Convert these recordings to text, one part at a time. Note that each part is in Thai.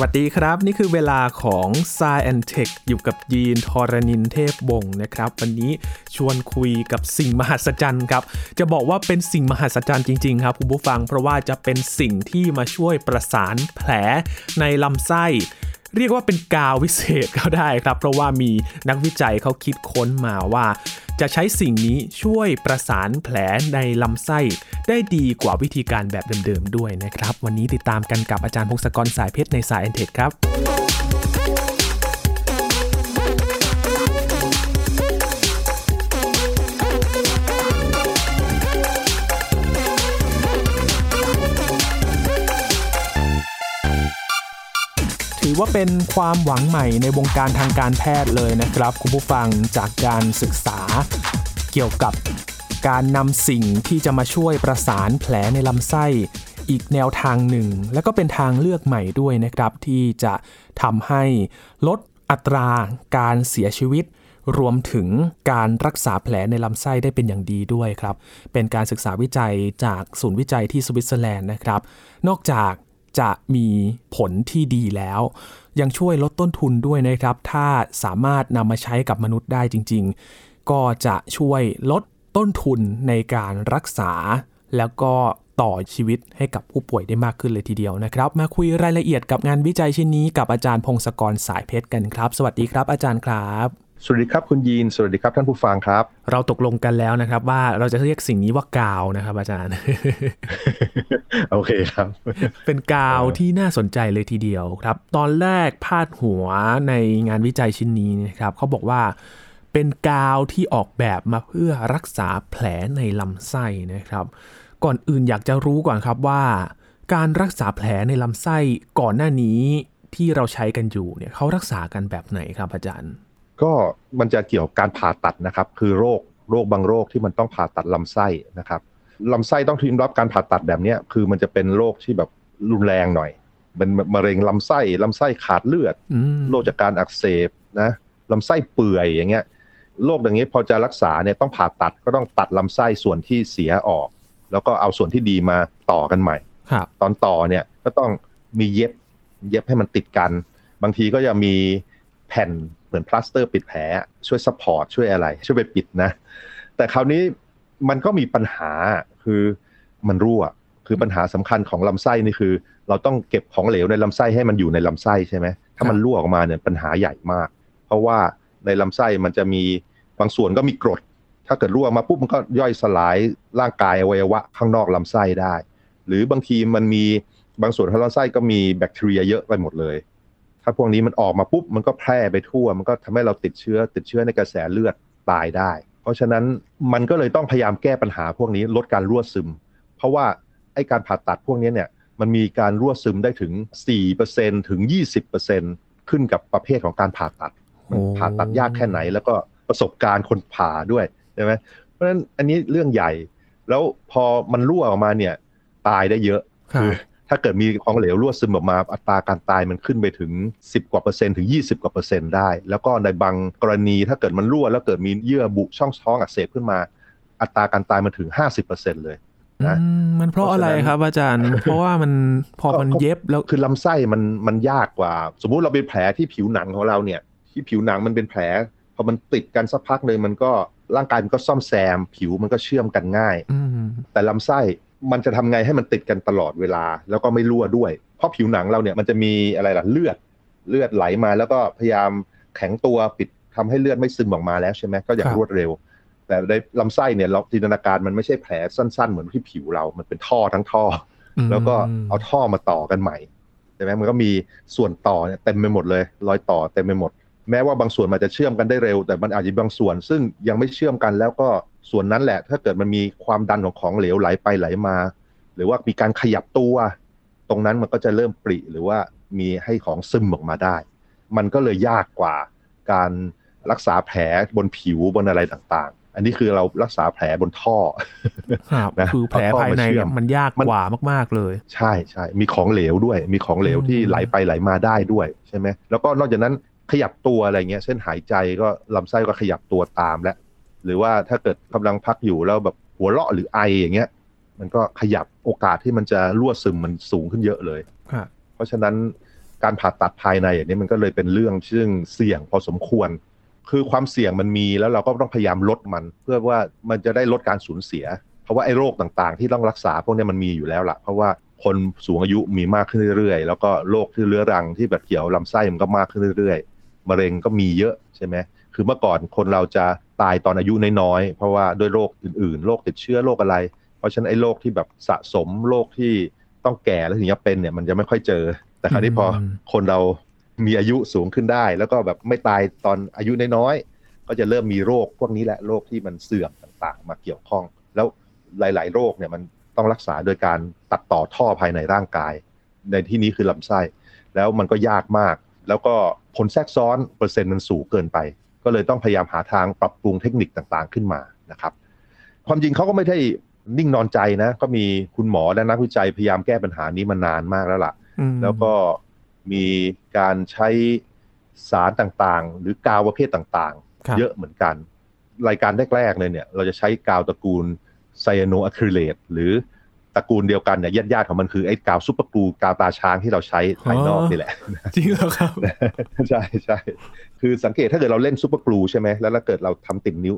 วัสดีครับ นี่คือเวลาของ s ซแอนเทคอยู่กับยีนทรณินเทพบงนะครับ วันนี้ชวนคุยกับสิ่งมหัศจรรย์ครับ จะบอกว่าเป็นสิ่งมหัศจรรย์จริง ๆ ครับ คุณผู้ฟังเพราะว่าจะเป็นสิ่งที่มาช่วยประสานแผลในลำไส้ เรียกว่าเป็นกาววิเศษก็ได้ครับ เพราะว่ามีนักวิจัยเขาคิดค้นมาว่า จะใช้สิ่งนี้ช่วยประสานแผลในลำไส้ ได้ดีกว่าวิธีการแบบเดิมๆด้วยนะครับ วันนี้ติดตามกันกับอาจารย์พงศกรสายเพชรในสายแอนเทดครับ ถือว่าเป็นความหวังใหม่ในวงการทางการแพทย์เลยนะครับ คุณผู้ฟังจากการศึกษาเกี่ยวกับการนำสิ่งที่จะมาช่วยประสานแผลในลำไส้อีกแนวทางหนึ่ง และก็เป็นทางเลือกใหม่ด้วยนะครับ ที่จะทำให้ลดอัตราการเสียชีวิต รวมถึงการรักษาแผลในลำไส้ได้เป็นอย่างดีด้วยครับ เป็นการศึกษาวิจัยจากศูนย์วิจัยที่สวิตเซอร์แลนด์นะครับ นอกจาก จะมีผลที่ดีแล้ว ยังช่วยลดต้นทุนด้วยนะครับ ถ้าสามารถนำมาใช้กับมนุษย์ได้จริง ๆ ก็จะช่วยลดต้นทุนในการรักษา แล้วก็ต่อชีวิตให้กับผู้ป่วยได้มากขึ้นเลยทีเดียวนะครับ มาคุยรายละเอียดกับงานวิจัยชิ้นนี้กับอาจารย์พงศกรสายเพชรกันครับ สวัสดีครับอาจารย์ครับ สวัสดีครับคุณยีน สวัสดีครับท่านผู้ฟังครับ เราตกลงกันแล้วนะครับ ว่าเราจะเรียกสิ่งนี้ว่ากาวนะครับ อาจารย์ โอเคครับ เป็นกาวที่น่าสนใจเลยทีเดียวครับ ตอนแรกพาดหัวในงานวิจัยชิ้นนี้นะครับเขาบอกว่าเป็นกาวที่ออกแบบมาเพื่อรักษาแผลในลำไส้นะครับ ก่อนอื่นอยากจะรู้ก่อนครับว่า การรักษาแผลในลำไส้ก่อนหน้านี้ที่เราใช้กันอยู่เนี่ยเขารักษากันแบบไหนครับอาจารย์ ก็มันจะเกี่ยวกับการผ่าตัดนะครับ คือโรคโรคบางโรคที่มันต้องผ่าตัดลำไส้นะครับลำไส้ต้องได้รับการผ่าตัดแบบเนี้ยคือมันจะเป็นโรคที่แบบรุนแรงหน่อยเป็นมะเร็งลำไส้ลำไส้ขาดเลือดอืมโรคจากการอักเสบนะลำไส้เปื่อยอย่างเงี้ยโรคอย่างนี้พอจะรักษาเนี่ยต้องผ่าตัดก็ต้องตัดลำไส้ส่วนที่เสียออก แล้วก็เอาส่วนที่ดีมาต่อกันใหม่ครับตอนต่อเนี่ยก็ต้องมีเย็บเย็บให้มันติดกัน บางทีก็จะมีแผ่น เหมือนพลาสเตอร์ปิดแผลช่วย support ช่วยอะไร ช่วยไปปิดนะ แต่คราวนี้มันก็มีปัญหาคือมันรั่วคือปัญหาสำคัญของลำไส้นี่คือ เราต้องเก็บของเหลวในลำไส้ให้มันอยู่ในลำไส้ใช่ไหมถ้ามันรั่วออกมาเนี่ยปัญหาใหญ่มาก เพราะว่าในลำไส้มันจะมีบางส่วนก็มีกรด ถ้าเกิดรั่วมาปุ๊บมันก็ย่อยสลายร่างกายอวัยวะข้างนอกลำไส้ได้ หรือบางทีมันมีบางส่วนของลำไส้ก็มีแบคทีเรียเยอะไปหมดเลย ถ้าพวกนี้มันออกมาปุ๊บมันก็แพร่ไปทั่ว มันก็ทำให้เราติดเชื้อ ติดเชื้อในกระแสเลือดตายได้ เพราะฉะนั้นมันก็เลยต้องพยายามแก้ปัญหาพวกนี้ลดการรั่วซึม เพราะว่าไอ้การผ่าตัดพวกนี้เนี่ยมันมีการรั่วซึมได้ถึง 4%ถึง 20%ขึ้นกับประเภทของการผ่าตัด มันผ่าตัดยากแค่ไหน แล้วก็ประสบการณ์คนผ่าด้วยใช่ไหมเพราะฉะนั้นอันนี้เรื่องใหญ่ แล้วพอมันรั่วออกมาเนี่ยตายได้เยอะครับคือ ถ้าเกิดมีของเหลวรั่วซึมออกมาอัตราการตายมันขึ้นไปถึง 10 กว่าเปอร์เซ็นต์ถึง 20 กว่าเปอร์เซ็นต์ได้ แล้วก็ในบางกรณีถ้าเกิดมันรั่วแล้วเกิดมีเยื่อบุช่องท้องอักเสบขึ้นมา อัตราการตายมันถึง 50เปอร์เซ็นต์เลยนะอืมมันเพราะอะไรครับอาจารย์ เพราะว่ามันพอมันเย็บแล้วคือลำไส้มันมันยากกว่า สมมุติเราเป็นแผลที่ผิวหนังของเราเนี่ย ที่ผิวหนังมันเป็นแผลพอมันติดกันสักพักเลยมันก็ร่างกายมันก็ซ่อมแซม ผิวมันก็เชื่อมกันง่ายอืมแต่ลำไส้ มันจะทำไงให้มันติดกันตลอดเวลา แล้วก็ไม่รั่วด้วย เพราะผิวหนังเราเนี่ยมันจะมีอะไรล่ะเลือดเลือดไหลมา แล้วก็พยายามแข็งตัวปิดทำให้เลือดไม่ซึมออกมาแล้วใช่ไหมก็อย่างรวดเร็ว แต่ในลำไส้เนี่ยเราจินตนาการมันไม่ใช่แผลสั้น ๆ เหมือนที่ผิวเรา มันเป็นท่อทั้งท่อ แล้วก็เอาท่อมาต่อกันใหม่ใช่ไหมมันก็มีส่วนต่อเนี่ยเต็มไปหมดเลย รอยต่อเต็มไปหมด แม้ว่าบางส่วนมันจะเชื่อมกันได้เร็ว แต่มันอาจจะมีบางส่วน ซึ่งยังไม่เชื่อมกันแล้วก็ ส่วนนั้นแหละ ถ้าเกิดมันมีความดันของของเหลวไหลไปไหลมา หรือว่ามีการขยับตัว ตรงนั้นมันก็จะเริ่มปริหรือว่ามีให้ของซึมออกมาได้ มันก็เลยยากกว่าการรักษาแผลบนผิวบนอะไรต่างๆ อันนี้คือเรารักษาแผลบนท่อครับนะคือแผลเอาท่อภายในมาเชื่เนี่อยมมันยากมันกว่ามาก ๆเลย ใช่ใช่มีของเหลวด้วย มีของเหลวอืมที่ไหลไปไหลมาได้ด้วยใช่ไหมแล้วก็นอกจากนั้นขยับตัวอะไรเงี้ยเช่นหายใจก็ลำไส้ก็ขยับตัวตามแล้ว หรือว่าถ้าเกิดกำลังพักอยู่แล้วแบบหัวเราะหรือไออย่างเงี้ย มันก็ขยับโอกาสที่มันจะรั่วซึมมันสูงขึ้นเยอะเลยครับเพราะฉะนั้นการผ่าตัดภายในอย่างนี้มันก็เลยเป็นเรื่องซึ่งเสี่ยงพอสมควร คือความเสี่ยงมันมีแล้วเราก็ต้องพยายามลดมัน เพื่อว่ามันจะได้ลดการสูญเสีย เพราะว่าไอ้โรคต่างๆ ที่ต้องรักษาพวกนี้มันมีอยู่แล้วละเพราะว่าคนสูงอายุมีมากขึ้นเรื่อยๆ แล้วก็โรคที่เรื้อรังที่แบบเกี่ยวลำไส้มันก็มากขึ้นเรื่อยๆมะเร็งก็มีเยอะใช่ไหม คือเมื่อก่อนคนเราจะตายตอนอายุน้อยๆ เพราะว่าด้วยโรคอื่นๆ โรคติดเชื้อโรคอะไร เพราะฉะนั้นไอ้โรคที่แบบสะสมโรคที่ต้องแก่แล้วถึงจะเป็นเนี่ยมันจะไม่ค่อยเจอ แต่คราวนี้พอคนเรามีอายุสูงขึ้นได้ แล้วก็แบบไม่ตายตอนอายุน้อยๆ ก็จะเริ่มมีโรคพวกนี้แหละโรคที่มันเสื่อมต่างๆ มาเกี่ยวข้อง แล้วหลาย ๆ โรคเนี่ยมันต้องรักษาโดยการตัดต่อท่อภายในร่างกาย ในที่นี้คือลำไส้ แล้วมันก็ยากมาก แล้วก็ผลแทรกซ้อนเปอร์เซ็นต์มันสูงเกินไป ก็เลยต้องพยายามหาทางปรับปรุงเทคนิคต่างๆขึ้นมานะครับ ความจริงเขาก็ไม่ได้นิ่งนอนใจนะ ก็มีคุณหมอและนักวิจัยพยายามแก้ปัญหานี้มานานมากแล้วล่ะ แล้วก็มีการใช้สารต่างๆ หรือกาวประเภทต่างๆ เยอะเหมือนกัน รายการแรกๆเลยเนี่ย เราจะใช้กาวตระกูล cyanoacrylate หรือ ตระกูลเดียวกันเนี่ยญาติๆของมันคือไอ้กาว super glue กาวตราช้างที่เราใช้ภายนอกนี่แหละ จริงเหรอครับ ใช่ใช่คือสังเกตถ้าเกิดเราเล่น super glue ใช่ไหมแล้วถ้าเกิดเราทำติดนิ้ว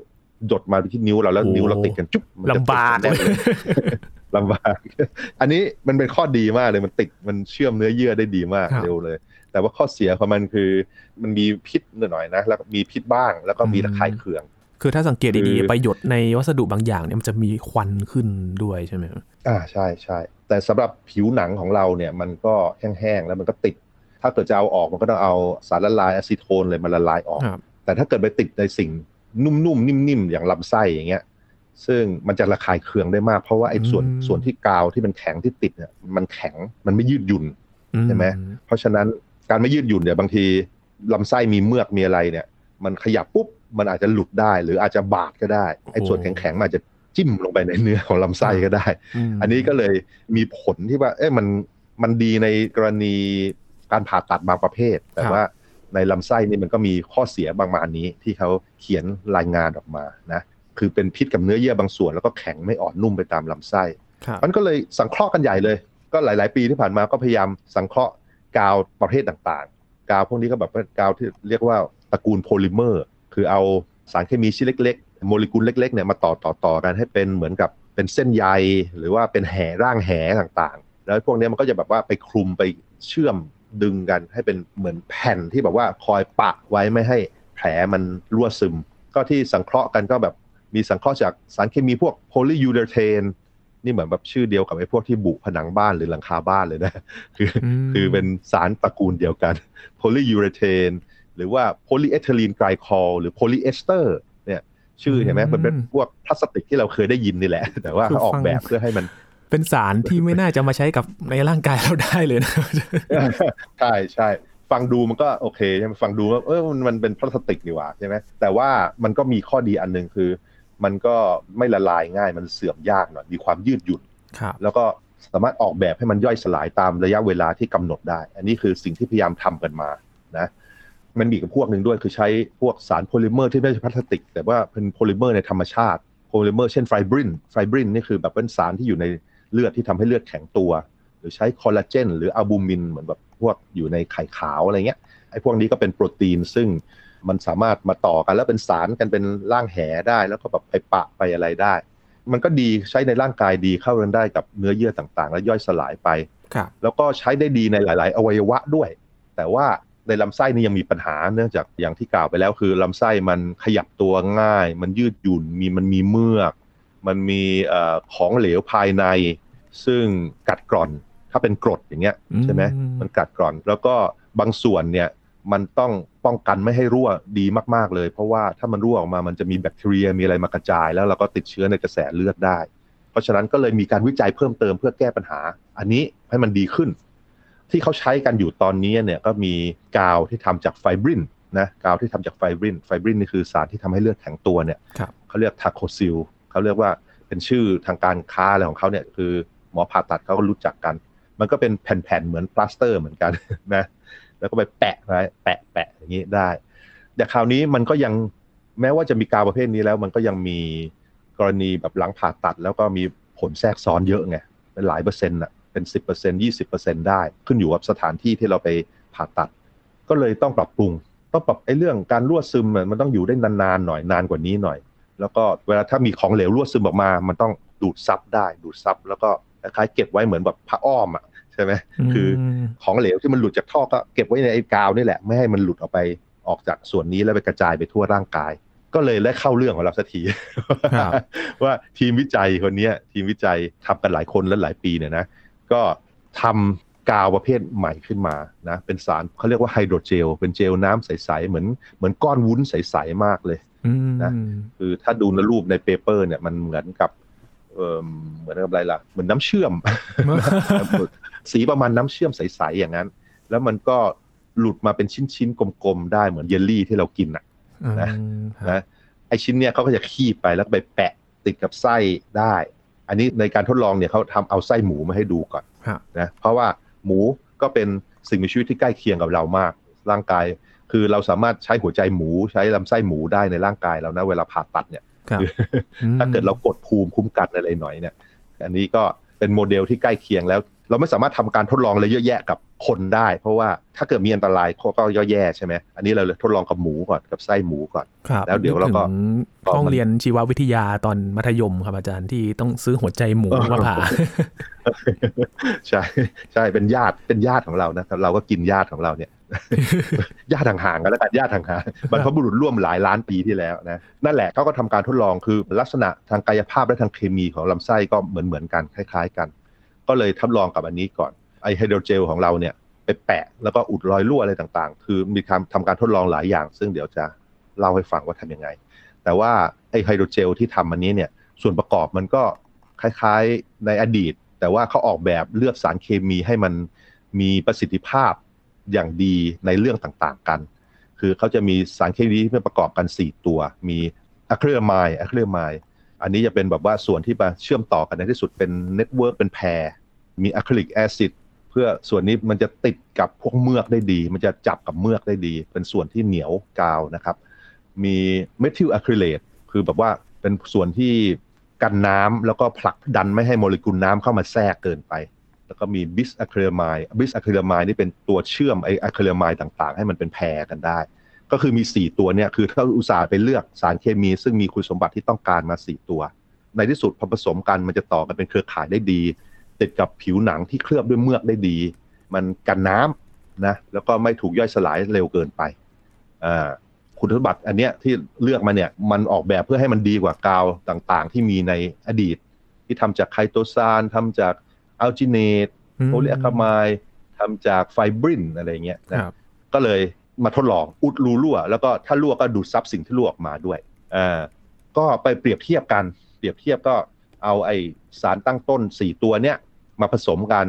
หยดมาที่นิ้วเราแล้วนิ้วเราติดกันจุ๊บลำบากเลยลำบาก อันนี้มันเป็นข้อดีมากเลยมันติดมันเชื่อมเนื้อเยื่อได้ดีมากเร็วเลย แต่ว่าข้อเสียของมันคือ มันมีพิษหน่อยนะแล้วมีพิษบ้าง แล้วก็มีระคายเคือง คือถ้าสังเกตดีๆ ไปหยดในวัสดุบางอย่างเนี่ยมันจะมีควันขึ้นด้วยใช่ไหมอ่าใช่ใช่แต่สำหรับผิวหนังของเราเนี่ยมันก็แห้งๆแล้วมันก็ติด ถ้าเกิดจะเอาออกมันก็ต้องเอาสารละลายอะซิโทนเลยมาละลายออก แต่ถ้าเกิดไปติดในสิ่งนุ่มๆนิ่มๆอย่างลำไส้อย่างเงี้ยซึ่งมันจะระคายเคืองได้มากเพราะว่าไอ้ส่วนส่วนที่กาวที่มันแข็งที่ติดเนี่ยมันแข็งมันไม่ยืดหยุ่นใช่ไหมเพราะฉะนั้นการไม่ยืดหยุ่นเนี่ยบางทีลำไส้มีเมือกมีอะไรเนี่ย มันขยับปุ๊บ มันอาจจะหลุดได้ หรืออาจจะบาดก็ได้ไอ้ส่วนแข็งๆมันอาจจะจิ้มลงไปในเนื้อของลำไส้ก็ได้ อันนี้ก็เลยมีผลที่ว่า เอ้มันมันดีในกรณีการผ่าตัดบางประเภท แต่ว่าในลำไส้นี่มันก็มีข้อเสียบางมานี้ที่เขาเขียนรายงานออกมานะคือเป็นพิษกับเนื้อเยื่อบางส่วน แล้วก็แข็งไม่อ่อนนุ่มไปตามลำไส้ มันก็เลยสังเคราะห์กันใหญ่เลย ก็หลาย ๆ ปีที่ผ่านมาก็พยายามสังเคราะห์กาวประเภทต่างๆ กาวพวกนี้ก็แบบกาวที่เรียกว่าตระกูลโพลิเมอร์ คือเอาสารเคมีชิ้นเล็กๆ โมเลกุลเล็กๆเนี่ยมาต่อต่อต่อกันให้เป็นเหมือนกับเป็นเส้นใยหรือว่าเป็นแห่ร่างแห่ต่างๆ แล้วพวกนี้มันก็จะแบบว่าไปคลุมไปเชื่อมดึงกันให้เป็นเหมือนแผ่นที่แบบว่าคอยปะไว้ไม่ให้แผลมันรั่วซึม ก็ที่สังเคราะห์กันก็แบบมีสังเคราะห์จากสารเคมีพวก polyurethane นี่เหมือนแบบชื่อเดียวกับไอ้พวกที่บุผนังบ้านหรือหลังคาบ้านเลยนะ คือคือเป็นสารตระกูลเดียวกัน polyurethane หรือว่า polyethylene glycol หรือโพลีเอสเตอร์เนี่ยชื่อเห็นไหมมันเป็นพวกพลาสติกที่เราเคยได้ยินนี่แหละ แต่ว่าเขาออกแบบเพื่อให้มันเป็นสารที่ไม่น่าจะมาใช้กับในร่างกายเราได้เลยนะใช่ใช่ฟังดูมันก็โอเคใช่ไหมฟังดูว่าเออมันเป็นพลาสติกนี่หว่าใช่ไหมแต่ว่ามันก็มีข้อดีอันหนึ่งคือ มันก็ไม่ละลายง่ายมันเสื่อมยากหน่อยมีความยืดหยุ่นแล้วก็สามารถออกแบบให้มันย่อยสลายตามระยะเวลาที่กำหนดได้ อันนี้คือสิ่งที่พยายามทำกันมานะ มันมีอีกพวกหนึ่งด้วยคือใช้พวกสารโพลิเมอร์ที่ไม่ใช่พลาสติก แต่ว่าเป็นโพลิเมอร์ในธรรมชาติโพลิเมอร์เช่น fibrin fibrin นี่คือแบบเป็นสารที่อยู่ในเลือดที่ทำให้เลือดแข็งตัว หรือใช้คอลลาเจนหรืออะบูมินเหมือนแบบพวกอยู่ในไข่ขาวอะไรเงี้ยไอ้พวกนี้ก็เป็นโปรตีนซึ่งมันสามารถมาต่อกันแล้วเป็นสารกันเป็นร่างแหได้ แล้วก็แบบไปปะไปอะไรได้ มันก็ดีใช้ในร่างกายดีเข้ากันได้กับเนื้อเยื่อต่างๆ และย่อยสลายไปแล้วก็ใช้ได้ดีในหลาย ๆ อวัยวะด้วย แต่ว่า ในลำไส้นี่ยังมีปัญหาเนื่องจากอย่างที่กล่าวไปแล้วคือลำไส้มันขยับตัวง่าย มันยืดหยุ่นมีมันมีเมือก มันมีของเหลวภายใน ซึ่งกัดกร่อนถ้าเป็นกรดอย่างเงี้ยใช่ไหมมันกัดกร่อน แล้วก็บางส่วนเนี่ยมันต้องป้องกันไม่ให้รั่วดีมาก ๆ เลย เพราะว่าถ้ามันรั่วออกมามันจะมีแบคทีเรียมีอะไรมากระจาย แล้วเราก็ติดเชื้อในกระแสเลือดได้ เพราะฉะนั้นก็เลยมีการวิจัยเพิ่มเติมเพื่อแก้ปัญหา อันนี้ให้มันดีขึ้น ที่เขาใช้กันอยู่ตอนนี้เนี่ยก็มีกาวที่ทำจากไฟบรินนะกาวที่ทำจากไฟบรินไฟบรินนี่คือสารที่ทำให้เลือดแข็งตัวเนี่ยเขาเรียกทาโคซิลเขาเรียกว่าเป็นชื่อทางการค้าอะไรของเขาเนี่ยคือหมอผ่าตัดเขาก็รู้จักกัน มันก็เป็นแผ่นๆเหมือนพลาสเตอร์เหมือนกันนะแล้วก็ไปแปะไว้แปะแปะอย่างนี้ได้ แต่คราวนี้มันก็ยังแม้ว่าจะมีกาวประเภทนี้แล้ว มันก็ยังมีกรณีแบบหลังผ่าตัด แล้วก็มีผลแทรกซ้อนเยอะไงเป็นหลายเปอร์เซ็นต์อะ เป็น 10% 20%ได้ ขึ้นอยู่กับสถานที่ที่เราไปผ่าตัด ก็เลยต้องปรับปรุง ต้องปรับไอ้เรื่องการรั่วซึมมันต้องอยู่ได้นานๆหน่อยนานกว่านี้หน่อย แล้วก็เวลาถ้ามีของเหลวรั่วซึมออกมา มันต้องดูดซับได้ ดูดซับแล้วก็คล้ายๆเก็บไว้เหมือนแบบผ้าอ้อมอะใช่ไหมคือของเหลวที่มันหลุดจากท่อก็เก็บไว้ในไอ้กาวนี่แหละไม่ให้มันหลุดออกไปออกจากส่วนนี้แล้วไปกระจายไปทั่วร่างกาย ก็เลยได้เข้าเรื่องของเราสักทีว่าทีมวิจัยคนนี้ทีมวิจัยทำกันหลายคนและหลายปีเนี่ยนะ ก็ทำกาวประเภทใหม่ขึ้นมานะเป็นสารเขาเรียกว่าไฮโดรเจล เป็นเจลน้ำใส ๆ เหมือนเหมือนก้อนวุ้นใส ๆ มากเลยนะคือถ้าดูในรูปใน paper เนี่ยมันเหมือนกับเออเหมือนกับอะไรล่ะ เหมือนน้ำเชื่อม สีประมาณน้ำเชื่อมใส ๆ อย่างนั้น แล้วมันก็หลุดมาเป็นชิ้น ๆ กลม ๆ ได้เหมือนเยลลี่ที่เรากินอะนะนะไอ้ชิ้นเนี้ยเขาก็จะคีบไปแล้วไปแปะติดกับไส้ได้ อันนี้ในการทดลองเนี่ยเขาทำเอาไส้หมูมาให้ดูก่อนนะเพราะว่าหมูก็เป็นสิ่งมีชีวิตที่ใกล้เคียงกับเรามาก ร่างกาย คือเราสามารถใช้หัวใจหมูใช้ลำไส้หมูได้ในร่างกายเรานะเวลาผ่าตัดเนี่ยถ้าเกิดเรากดภูมิคุ้มกันอะไรหน่อยเนี่ย อันนี้ก็เป็นโมเดลที่ใกล้เคียงแล้ว เราไม่สามารถทำการทดลองอะไรเยอะแยะกับคนได้ เพราะว่าถ้าเกิดมีอันตรายก็ย่อแย่ใช่ไหมอันนี้เราเลยทดลองกับหมูก่อนกับไส้หมูก่อนแล้วเดี๋ยวเราก็ต้องเรียนชีววิทยาตอนมัธยมครับอาจารย์ที่ต้องซื้อหัวใจหมูมาผ่าใช่ใช่เป็นญาติเป็นญาติของเรานะเราก็กินญาติของเราเนี่ยญาติห่างๆกันแล้วกันญาติห่างๆบรรพบุรุษร่วมหลายล้านปีที่แล้วนะนั่นแหละเขาก็ทำการทดลองคือลักษณะทางกายภาพและทางเคมีของลำไส้ก็เหมือนเหมือนกันคล้าย ๆ กัน ก็เลยทดลองกับอันนี้ก่อนไอไฮโดรเจลของเราเนี่ยไปแปะแล้วก็อุดรอยรั่วอะไรต่างๆ คือมีการทำการทดลองหลายอย่าง ซึ่งเดี๋ยวจะเล่าให้ฟังว่าทํำยังไง แต่ว่าไอไฮโดรเจลที่ทำอันนี้เนี่ยส่วนประกอบมันก็คล้ายๆในอดีต แต่ว่าเขาออกแบบเลือกสารเคมีให้มันมีประสิทธิภาพอย่างดีในเรื่องต่างๆกัน คือเขาจะมีสารเคมีที่ประกอบกัน 4 ตัว มี acrylamide acrylamide อันนี้จะเป็นแบบว่าส่วนที่มาเชื่อมต่อกันในที่สุดเป็น network เป็นแพร มี acrylic acid เพื่อส่วนนี้มันจะติดกับพวกเมือกได้ดี มันจะจับกับเมือกได้ดี เป็นส่วนที่เหนียวกาวนะครับ มีเมทิลอะคริเลตคือแบบว่าเป็นส่วนที่กันน้ำแล้วก็ผลักดันไม่ให้โมเลกุลน้ำเข้ามาแทรกเกินไป แล้วก็มีบิสอะคริลามายบิสอะคริลามายนี่เป็นตัวเชื่อมไออะคริลามายต่างๆ ให้มันเป็นแพรกันได้ ก็คือมี 4 ตัวเนี่ยคือถ้าอุตสาห์ไปเลือกสารเคมี ซึ่งมีคุณสมบัติที่ต้องการมา 4 ตัว ในที่สุดพอผสมกันมันจะต่อกันเป็นเครือข่ายได้ดี ติดกับผิวหนังที่เคลือบด้วยเมือกได้ดี มันกันน้ำนะแล้วก็ไม่ถูกย่อยสลายเร็วเกินไปอ่าคุณสมบัติอันเนี้ยที่เลือกมาเนี่ยมันออกแบบเพื่อให้มันดีกว่ากาวต่างๆ ที่มีในอดีต ที่ทำจากไคโตซานทำจากอัลจิเนตโพลีอะคามายทำจากไฟบรินอะไรเงี้ยนะก็เลยมาทดลองอุดรูรั่ว แล้วก็ถ้ารั่วก็ดูดซับสิ่งที่รั่วออกมาด้วยอ่าก็ไปเปรียบเทียบกัน เปรียบเทียบก็เอาไอสารตั้งต้นสี่ตัวเนี้ย มาผสมกัน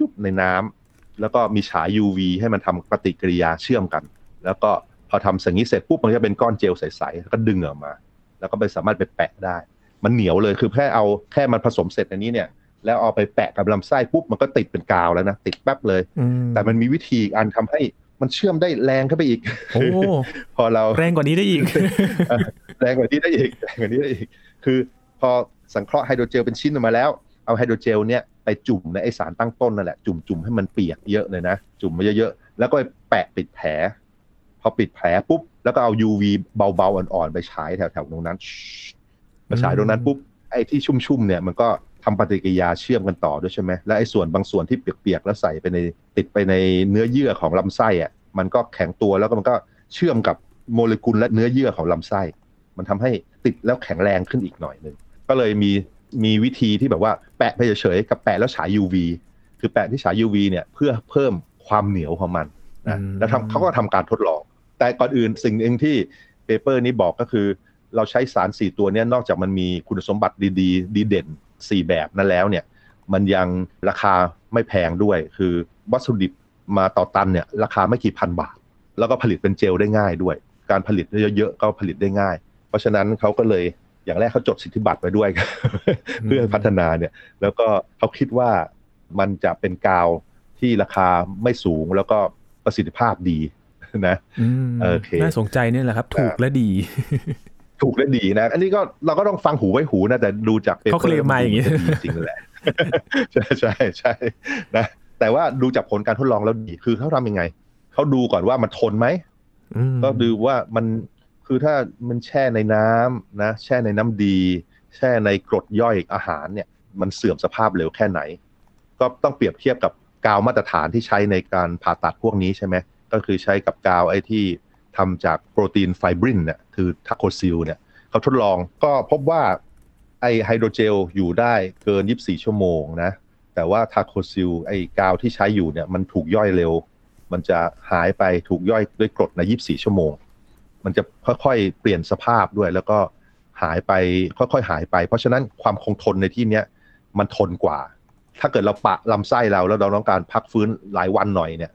ทุบๆในน้ำแล้วก็มีฉาย UV ให้มันทำปฏิกิริยาเชื่อมกัน แล้วก็พอทำสิ่งนี้เสร็จปุ๊บมันจะเป็นก้อนเจลใสๆแล้วก็ดึงออกมา แล้วก็ไปสามารถไปแปะได้ มันเหนียวเลยคือแค่เอาแค่มันผสมเสร็จอันนี้เนี่ย แล้วเอาไปแปะกับลำไส้ปุ๊บมันก็ติดเป็นกาวแล้วนะติดแป๊บเลย แต่มันมีวิธีอันทำให้มันเชื่อมได้แรงขึ้นไปอีกโอ้พอเราแรงกว่านี้ได้อีก แรงกว่านี้ได้อีกแรงกว่านี้ได้อีก คือพอสังเคราะห์ไฮโดรเจลเป็นชิ้นออกมาแล้ว เอาไฮโดรเจลเนี่ย ไปจุ่มในไอสารตั้งต้นนั่นแหละจุ่มจุ่มให้มันเปียกเยอะเลยนะ จุ่มมาเยอะๆแล้วก็แปะปิดแผล พอปิดแผลปุ๊บ แล้วก็เอา UV เบาๆอ่อนๆไปฉายแถวๆตรงนั้นไปฉายตรงนั้นปุ๊บไอ้ที่ชุ่มๆเนี่ยมันก็ทำปฏิกิริยาเชื่อมกันต่อด้วยใช่ไหมและไอ้ส่วนบางส่วนที่เปียกๆแล้วใส่ไปในติดไปในเนื้อเยื่อของลำไส้อะมันก็แข็งตัวแล้วก็มันก็เชื่อมกับโมเลกุลและเนื้อเยื่อของลำไส้ มันทำให้ติดแล้วแข็งแรงขึ้นอีกหน่อยหนึ่งก็เลยมี มีวิธีที่แบบว่าแปะไปเฉยๆกับแปะแล้วฉาย UV คือแปะที่ฉาย UV เนี่ยเพื่อเพิ่มความเหนียวของมันนะแล้วทำเขาก็ทำการทดลอง แต่ก่อนอื่นสิ่งหนึ่งที่เปเปอร์นี้บอกก็คือ เราใช้สารสี่ตัวนี้นอกจากมันมีคุณสมบัติดี ๆ ดีเด่น4แบบนั้นแล้วเนี่ย มันยังราคาไม่แพงด้วย คือวัตถุดิบมาต่อตันเนี่ยราคาไม่กี่พันบาท แล้วก็ผลิตเป็นเจลได้ง่ายด้วย การผลิตเยอะๆก็ผลิตได้ง่าย เพราะฉะนั้นเขาก็เลย อย่างแรกเขาจดสิทธิบัตรไว้ด้วยเพื่อพัฒนาเนี่ย แล้วก็เขาคิดว่ามันจะเป็นกาวที่ราคาไม่สูงแล้วก็ประสิทธิภาพดีนะโอเคน่าสนใจนี่แหละครับ ถูกและดี ถูกและดีนะ อันนี้ก็เราก็ต้องฟังหูไว้หูนะแต่ดูจากเขาเคลมมาอย่างนี้จริงแหละใช่ใช่ใช่นะแต่ว่าดูจากผลการทดลองแล้วดีคือเขาทำยังไงเขาดูก่อนว่ามันทนไหมอืมก็ดูว่ามัน คือถ้ามันแช่ในน้ำนะแช่ในน้ำดี แช่ในกรดย่อยอาหารเนี่ยมันเสื่อมสภาพเร็วแค่ไหน ก็ต้องเปรียบเทียบกับกาวมาตรฐานที่ใช้ในการผ่าตัดพวกนี้ใช่ไหมก็คือใช้กับกาวไอ้ที่ทำจากโปรตีนไฟบรินเนี่ยคือ TachoSil เนี่ยเขาทดลองก็พบว่าไอ้ hydrogel อยู่ได้เกิน 24 ชั่วโมงนะแต่ว่า TachoSil ไอ้กาวที่ใช้อยู่เนี่ยมันถูกย่อยเร็ว มันจะหายไปถูกย่อยด้วยกรดใน 24 ชั่วโมง มันจะค่อยๆ เปลี่ยนสภาพด้วย แล้วก็หายไปค่อยๆหายไป เพราะฉะนั้นความคงทนในที่เนี้ยมันทนกว่า ถ้าเกิดเราปะลำไส้เราแล้วเราต้องการพักฟื้นหลายวันหน่อยเนี่ย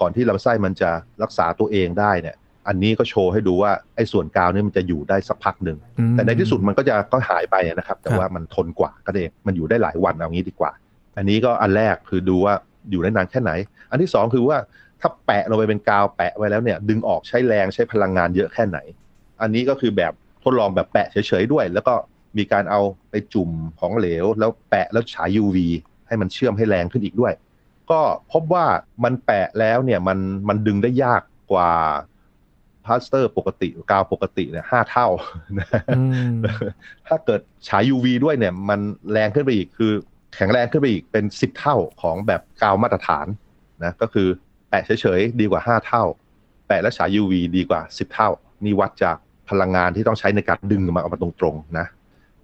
ก่อนที่ลำไส้มันจะรักษาตัวเองได้เนี่ย อันนี้ก็โชว์ให้ดูว่าไอ้ส่วนกาวนี่มันจะอยู่ได้สักพักหนึ่งอืมแต่ในที่สุดมันก็จะก็หายไปนะครับ แต่ครับว่ามันทนกว่าก็เองมันอยู่ได้หลายวันเอางี้ดีกว่า อันนี้ก็อันแรกคือดูว่าอยู่ได้นานแค่ไหน อันที่สองคือว่า ถ้าแปะลงไปเป็นกาวแปะไว้แล้วเนี่ย ดึงออกใช้แรงใช้พลังงานเยอะแค่ไหน อันนี้ก็คือแบบทดลองแบบแปะเฉยๆด้วย แล้วก็มีการเอาไปจุ่มของเหลว แล้วแปะแล้วฉาย UV ให้มันเชื่อมให้แรงขึ้นอีกด้วย ก็พบว่ามันแปะแล้วเนี่ยมันมันดึงได้ยากกว่าพลาสเตอร์ปกติกาวปกติเนี่ยห้าเท่าถ้าเกิดฉาย UV ด้วยเนี่ย มันแรงขึ้นไปอีกคือ แข็งแรงขึ้นไปอีกเป็น10เท่าของแบบกาวมาตรฐานนะก็คือ ปะเฉยๆ ดีกว่า 5 เท่า แปะและฉาย UV ดีกว่า 10 เท่า นี่วัดจากพลังงานที่ต้องใช้ในการดึงมาออกมาตรงๆนะ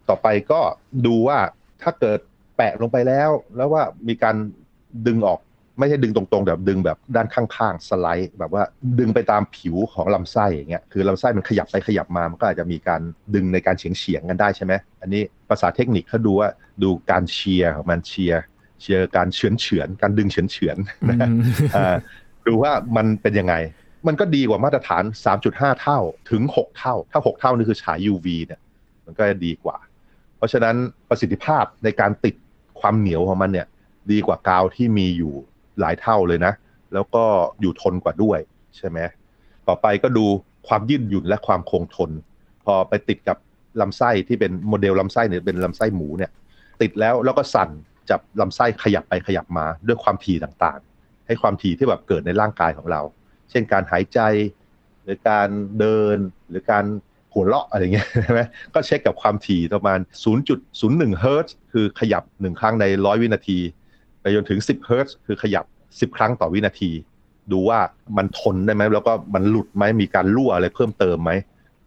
ต่อไปก็ดูว่าถ้าเกิดแปะลงไปแล้ว แล้วว่ามีการดึงออกไม่ใช่ดึงตรงๆแบบดึงแบบด้านข้างๆสไลด์ แบบว่าดึงไปตามผิวของลำไส้อย่างเงี้ยคือลำไส้มันขยับไปขยับมามันก็อาจจะมีการดึงในการเฉียงเฉียงๆกันได้ใช่ไหมอันนี้ภาษาเทคนิคเขาดูว่าดูการเชียร์ของมันเชียร์ เชียร์การเฉือนเฉือนๆการดึงเฉือนเฉือนๆนะอ่าดูว่ามันเป็นยังไง มันก็ดีกว่ามาตรฐาน 3.5 เท่าถึง 6 เท่า ถ้า 6 เท่านี่คือฉาย UV เนี่ยมันก็จะดีกว่า เพราะฉะนั้นประสิทธิภาพในการติดความเหนียวของมันเนี่ย ดีกว่ากาวที่มีอยู่หลายเท่าเลยนะ แล้วก็อยู่ทนกว่าด้วยใช่ไหมต่อไปก็ดูความยืดหยุ่นและความคงทน พอไปติดกับลำไส้ที่เป็นโมเดลลำไส้เนี่ยเป็นลำไส้หมูเนี่ย ติดแล้วแล้วก็สั่น จับลำไส้ขยับไปขยับมาด้วยความถี่ต่างๆ ให้ความถี่ที่แบบเกิดในร่างกายของเรา เช่นการหายใจ หรือการเดินหรือการหัวเราะอะไรเงี้ยใช่ไหมก็เช็คกับความถี่ประมาณ 0.01เฮิร์ตซ์คือขยับ 1 ครั้งใน 100 วินาที ไปจนถึง 10เฮิร์ตซ์คือขยับ 10 ครั้งต่อวินาที ดูว่ามันทนได้ไหมแล้วก็มันหลุดไหมมีการรั่วอะไรเพิ่มเติมไหม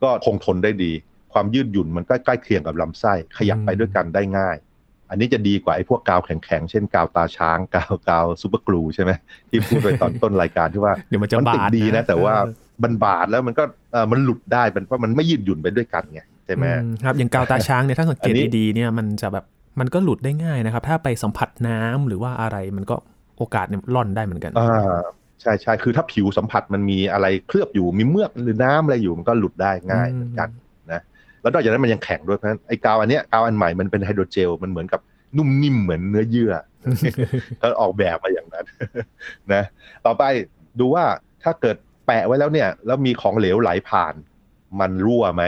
ก็คงทนได้ดี ความยืดหยุ่นมันก็ใกล้เคียงกับลำไส้ ขยับไปด้วยกันได้ง่าย อันนี้จะดีกว่าไอ้พวกกาวแข็งๆ เช่นกาวตาช้าง กาวกาวซูเปอร์กลูใช่ไหมที่พูดไปตอนต้นรายการที่ว่าเดี๋ยวมันจะมันติดบาดดีนะ แต่ว่ามันบาดแล้วมันก็เออมันหลุดได้เป็นเพราะมันไม่ยืดหยุ่นไปด้วยกันไงใช่ไหมอืมครับอย่างกาวตาช้างเนี่ยถ้าสังเกอัตนนี้ดีๆเนี่ยมันจะแบบมันก็หลุดได้ง่ายนะครับ ถ้าไปสัมผัสน้ำหรือว่าอะไรมันก็โอกาสเนี่ยล่อนได้เหมือนกันอ่าใช่ใช่คือถ้าผิวสัมผัสมันมีอะไรเคลือบอยู่มีเมือกหรือน้ำอะไรอยู่มันก็หลุดได้ง่ายอืมเหมือนกันนะ แล้วนอกจากนั้นมันยังแข็งด้วยเพราะฉะนั้นไอ้กาวอันเนี้ยกาวอันใหม่มันเป็นไฮโดรเจลมันเหมือนกับนุ่มนิ่มเหมือนเนื้อเยื่อก็ออกแบบมาอย่างนั้นนะต่อไปดูว่าถ้าเกิดแปะไว้แล้วเนี่ย แล้วมีของเหลวไหลผ่าน มันรั่วไหม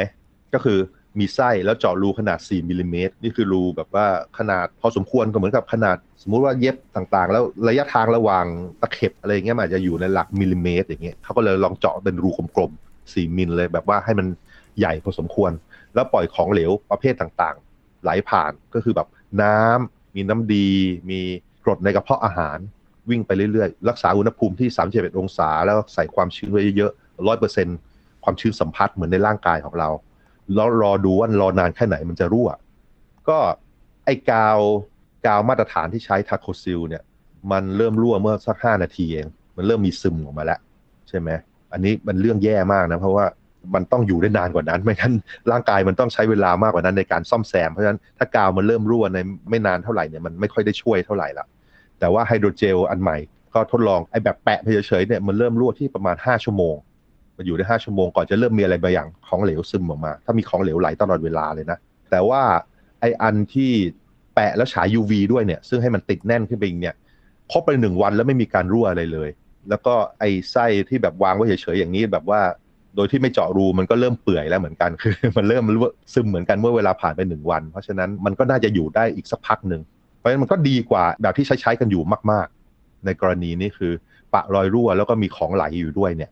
ก็คือมีไส้แล้วเจาะรูขนาด 4มิลลิเมตรนี่คือรูแบบว่าขนาดพอสมควรก็เหมือนกับขนาด สมมุติว่าเย็บต่างๆ แล้วระยะทางระหว่างตะเข็บอะไรเงี้ยมันอาจจะอยู่ในหลักมิลลิเมตรอย่างเงี้ยเขาก็เลยลองเจาะเป็นรูกลมๆ4มิลเลยแบบว่าให้มันใหญ่พอสมควร แล้วปล่อยของเหลวประเภทต่างๆ ไหลผ่านก็คือแบบน้ำมีน้ำดี มีกรดในกระเพาะอาหารวิ่งไปเรื่อยๆ รักษาอุณหภูมิที่ 31 องศา แล้วใส่ความชื้นไว้เยอะๆร้อยเปอร์เซ็นต์ความชื้นสัมพัทธ์เหมือนในร่างกายของเรา แล้วรอดูว่ารอนานแค่ไหนมันจะรั่ว ก็ไอ้กาวกาวมาตรฐานที่ใช้ TachoSil เนี่ย มันเริ่มรั่วเมื่อสักห้านาทีเอง มันเริ่มมีซึมออกมาแล้ว ใช่ไหม อันนี้มันเรื่องแย่มากนะ เพราะว่า มันต้องอยู่ได้นานกว่านั้น ไม่งั้นร่างกายมันต้องใช้เวลามากกว่านั้นในการซ่อมแซม เพราะฉะนั้นถ้ากาวมันเริ่มรั่วในไม่นานเท่าไหร่เนี่ยมันไม่ค่อยได้ช่วยเท่าไหร่ละแต่ว่าไฮโดรเจลอันใหม่ก็ทดลองไอ้แบบแปะเฉยๆเนี่ยมันเริ่มรั่วที่ประมาณ 5 ชั่วโมง มันอยู่ได้ 5 ชั่วโมงก่อนจะเริ่มมีอะไรบางอย่างของเหลวซึมออกมา ถ้ามีของเหลวไหลตลอดเวลาเลยนะ แต่ว่าไออันที่แปะแล้วฉาย UV ด้วยเนี่ย ซึ่งให้มันติดแน่นขึ้นไปอีกเนี่ยครบไปหนึ่งวันแล้วไม่มีการรั่วอะไรเลย แล้วก็ไอไส้ที่แบบวางไว้เฉยๆอย่างนี้แบบว่า โดยที่ไม่เจาะรูมันก็เริ่มเปื่อยแล้วเหมือนกันคือ มันเริ่มรั่วซึมเหมือนกันเมื่อเวลาผ่านไปหนึ่งวัน เพราะฉะนั้นมันก็น่าจะอยู่ได้อีกสักพักหนึ่งเพราะฉะนั้นมันก็ดีกว่าแบบที่ใช้ใช้กันอยู่มาก ๆ ในกรณีนี้คือ ปะรอยรั่วแล้วก็มีของไหลอยู่ด้วยเนี่ย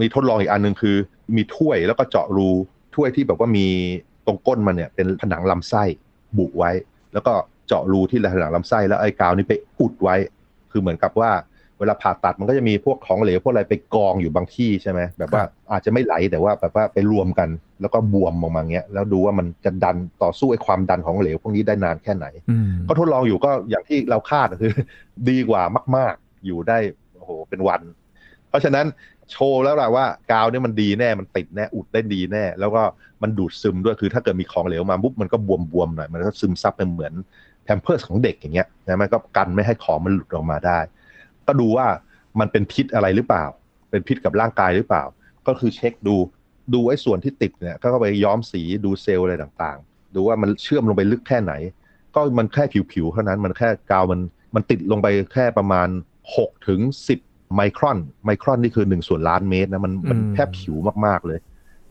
มีทดลองอีกอันหนึ่งคือ มีถ้วยแล้วก็เจาะรูถ้วยที่แบบว่ามีตรงก้นมันเนี่ยเป็นผนังลำไส้บุไว้ แล้วก็เจาะรูที่ผนังลำไส้แล้วไอ้กาวนี่ไปอุดไว้ คือเหมือนกับว่า เวลาผ่าตัดมันก็จะมีพวกของเหลวพวกอะไรไปกองอยู่บางที่ใช่ไหมแบบว่าอาจจะไม่ไหลแต่ว่าแบบว่าไปรวมกัน แล้วก็บวมออกมาเงี้ยแล้วดูว่ามันจะดันต่อสู้ไอ้ความดันของเหลวพวกนี้ได้นานแค่ไหน ก็ทดลองอยู่ก็อย่างที่เราคาดคือ ดีกว่ามาก ๆ อยู่ได้โอ้โหเป็นวัน เพราะฉะนั้นโชว์แล้วแหละว่ากาวเนี่ยมันดีแน่มันติดแน่อุดได้ดีแน่ แล้วก็มันดูดซึมด้วยคือถ้าเกิดมีของเหลวมาปุ๊บมันก็บวมๆหน่อยมันก็ซึมซับเป็นเหมือนแพมเพิร์สของเด็กอย่างเงี้ยนะมันก็กันไม่ให้ของมันหลุดออกมาได้ ก็ดูว่ามันเป็นพิษอะไรหรือเปล่า เป็นพิษกับร่างกายหรือเปล่า ก็คือเช็คดูดูไอ้ส่วนที่ติดเนี่ยก็ไปย้อมสีดูเซลล์อะไรต่างๆ ดูว่ามันเชื่อมลงไปลึกแค่ไหน ก็มันแค่ผิวๆเท่านั้นมันแค่กาวมันมันติดลงไปแค่ประมาณ6ถึง10 ไมครอน ไมครอนนี่คือ1ส่วนล้านเมตรนะมันมันแค่ผิวมากๆเลย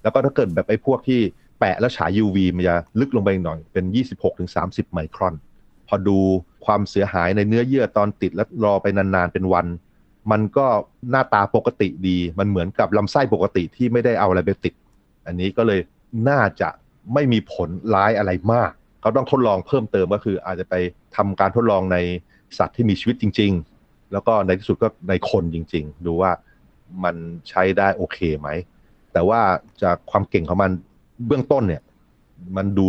แล้วก็ถ้าเกิดแบบไอ้พวกที่แปะแล้วฉาย UV มันจะลึกลงไปหน่อยเป็น 26ถึง30 ไมครอน พอดู ความเสียหายในเนื้อเยื่อตอนติดแล้วรอไปนานๆเป็นวัน มันก็หน้าตาปกติดี มันเหมือนกับลำไส้ปกติที่ไม่ได้เอาอะไรไปติด อันนี้ก็เลยน่าจะไม่มีผลร้ายอะไรมากเขาต้องทดลองเพิ่มเติมก็คือ อาจจะไปทำการทดลองในสัตว์ที่มีชีวิตจริง ๆ แล้วก็ในที่สุดก็ในคนจริง ๆ ดูว่ามันใช้ได้โอเคไหม แต่ว่าจากความเก่งของมันเบื้องต้นเนี่ย มันดู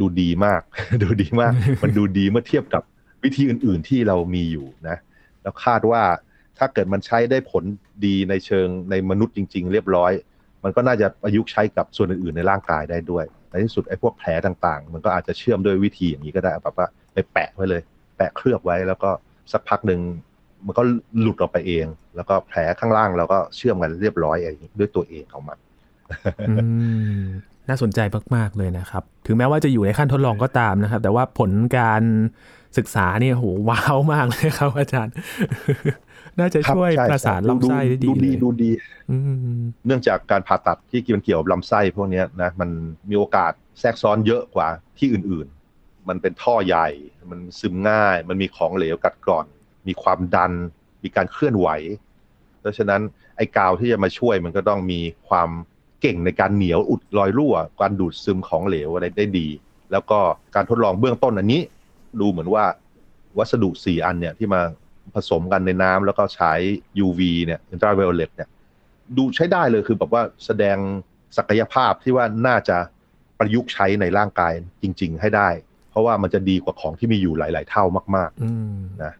ดูดีมาก ดูดีมาก มันดูดีเมื่อเทียบกับ วิธีอื่น ๆที่เรามีอยู่นะแล้วคาดว่าถ้าเกิดมันใช้ได้ผลดีในเชิงในมนุษย์จริง ๆ เรียบร้อย มันก็น่าจะประยุกต์ใช้กับส่วนอื่น ๆ ในร่างกายได้ด้วยในที่สุดไอ้พวกแผลต่างๆ มันก็อาจจะเชื่อมด้วยวิธีอย่างนี้ก็ได้แบบว่าไปแปะไว้เลย แปะเคลือบไว้แล้วก็สักพักหนึ่งมันก็หลุดออกไปเอง แล้วก็แผลข้างล่างเราก็เชื่อมกันเรียบร้อยเองด้วยตัวเองของมันน่าสนใจมากๆเลยนะครับ ถึงแม้ว่าจะอยู่ในขั้นทดลองก็ตามนะครับ แต่ว่าผลการ ศึกษาเนี่ยโหว้าวมากเลยครับ อาจารย์ น่าจะช่วยประสานลำไส้ได้ดีดูดีดูดีเนื่องจากการผ่าตัดที่มันเกี่ยวกับลำไส้พวกนี้นะมันมีโอกาสแทรกซ้อนเยอะกว่าที่อื่นๆ มันเป็นท่อใหญ่ มันซึมง่าย มันมีของเหลวกัดกร่อน มีความดัน มีการเคลื่อนไหว เพราะฉะนั้นไอ้กาวที่จะมาช่วยมันก็ต้องมีความเก่งในการเหนียวอุดรอยรั่ว การดูดซึมของเหลวอะไรได้ดี แล้วก็การทดลองเบื้องต้นอันนี้ ดูเหมือนว่าวัสดุสี่อันเนี่ยที่มาผสมกันในน้ำแล้วก็ใช้ UV เนี่ย ultraviolet เนี่ยดูใช้ได้เลยคือแบบว่าแสดงศักยภาพที่ว่าน่าจะประยุกต์ใช้ในร่างกายจริง ๆ ให้ได้ เพราะว่ามันจะดีกว่าของที่มีอยู่หลาย ๆ เท่ามากๆนะ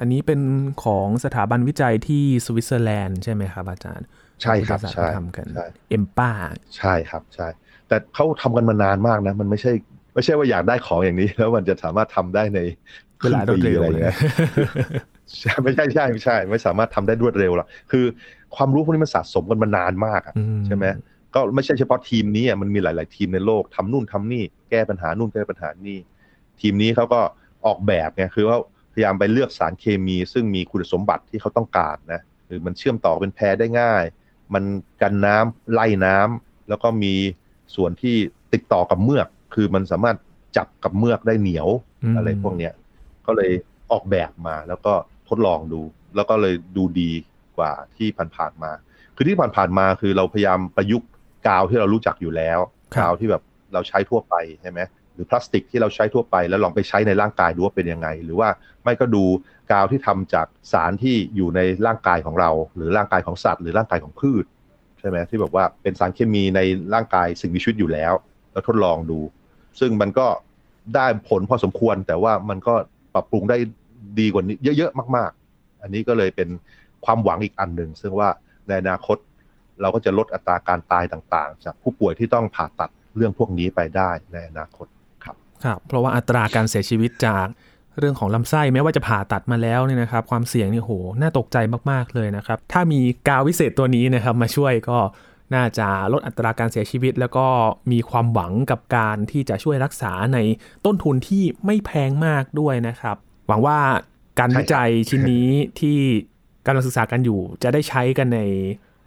อันนี้เป็นของสถาบันวิจัยที่สวิตเซอร์แลนด์ใช่ไหมครับ อาจารย์ ใช่ครับใช่ทำกันเอ็มป้าใช่ครับใช่ แต่เขาทำกันมานานมากนะ มันไม่ใช่ ไม่ใช่ว่าอยากได้ของอย่างนี้ แล้วมันจะสามารถทำได้ในเวลารวดเร็วอะไรเงี้ยไม่ใช่ใช่ไม่ใช่ ไม่สามารถทำได้รวดเร็วหรอกคือความรู้พวกนี้มันสะสมกันมานานมากอะใช่ไหมก็ไม่ใช่เฉพาะทีมนี้อะมันมีหลาย ๆ ทีมในโลกทำนู่นทำนี่ แก้ปัญหานู่นแก้ปัญหานี่ ทีมนี้เขาก็ออกแบบไงคือว่าพยายามไปเลือกสารเคมี ซึ่งมีคุณสมบัติที่เขาต้องการนะหรือมันเชื่อมต่อเป็นแพรได้ง่าย มันกันน้ำไล่น้ำแล้วก็มีส่วนที่ติดต่อกับเมือก คือมันสามารถจับกับเมือกได้เหนียวอะไรพวกเนี้ยก็เลยออกแบบมาแล้วก็ทดลองดู แล้วก็เลยดูดีกว่าที่ผ่านๆมา คือที่ผ่านๆมาคือเราพยายามประยุกต์กาวที่เรารู้จักอยู่แล้วกาวที่แบบเราใช้ทั่วไปใช่ไหมหรือพลาสติกที่เราใช้ทั่วไปแล้วลองไปใช้ในร่างกายดูว่าเป็นยังไง หรือว่าไม่ก็ดูกาวที่ทำจากสารที่อยู่ในร่างกายของเรา หรือร่างกายของสัตว์ หรือร่างกายของพืชใช่ไหมที่แบบว่าเป็นสารเคมีในร่างกายสิ่งมีชีวิตอยู่แล้ว แล้วทดลองดู ซึ่งมันก็ได้ผลพอสมควร แต่ว่ามันก็ปรับปรุงได้ดีกว่านี้ เยอะๆมาก ๆ อันนี้ก็เลยเป็นความหวังอีกอันหนึ่งซึ่งว่าในอนาคตเราก็จะลดอัตราการตายต่างๆ จากผู้ป่วยที่ต้องผ่าตัดเรื่องพวกนี้ไปได้ในอนาคตครับครับ เพราะว่าอัตราการเสียชีวิตจากเรื่องของลำไส้แม้ว่าจะผ่าตัดมาแล้วเนี่ยนะครับ ความเสี่ยงนี่โหน่าตกใจมากๆเลยนะครับ ถ้ามีกาววิเศษตัวนี้นะครับมาช่วยก็ น่าจะลดอัตราการเสียชีวิต แล้วก็มีความหวังกับการที่จะช่วยรักษาในต้นทุนที่ไม่แพงมากด้วยนะครับ หวังว่าการวิจัยชิ้นนี้ที่กำลังศึกษากันอยู่ จะได้ใช้กันใน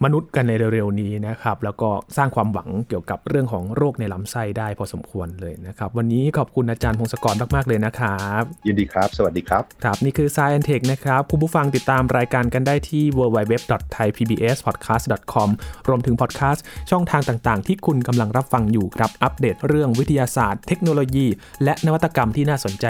มนุษย์กันในเร็วๆนี้นะครับ แล้วก็สร้างความหวังเกี่ยวกับเรื่องของโรคในลำไส้ได้พอสมควรเลยนะครับ วันนี้ขอบคุณอาจารย์พงศกรมากๆเลยนะครับ ยินดีครับ สวัสดีครับ ครับ นี่คือ Science Tech นะครับ คุณผู้ฟังติดตามรายการกันได้ที่ www.thaipbspodcast.com รวมถึงพอดแคสต์ช่องทางต่างๆ ที่คุณกำลังรับฟังอยู่ครับ อัปเดตเรื่องวิทยาศาสตร์ เทคโนโลยี และนวัตกรรมที่น่าสนใจ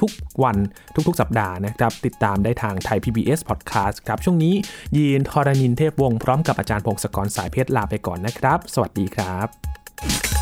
ทุกๆ วันทุกๆ สัปดาห์นะครับติดตามได้ทางไทย PBS Podcast ครับช่วงนี้ยีนทรณินเทพวงศ์พร้อมกับอาจารย์พงศกรสายเพชรลาไปก่อนนะครับ สวัสดีครับ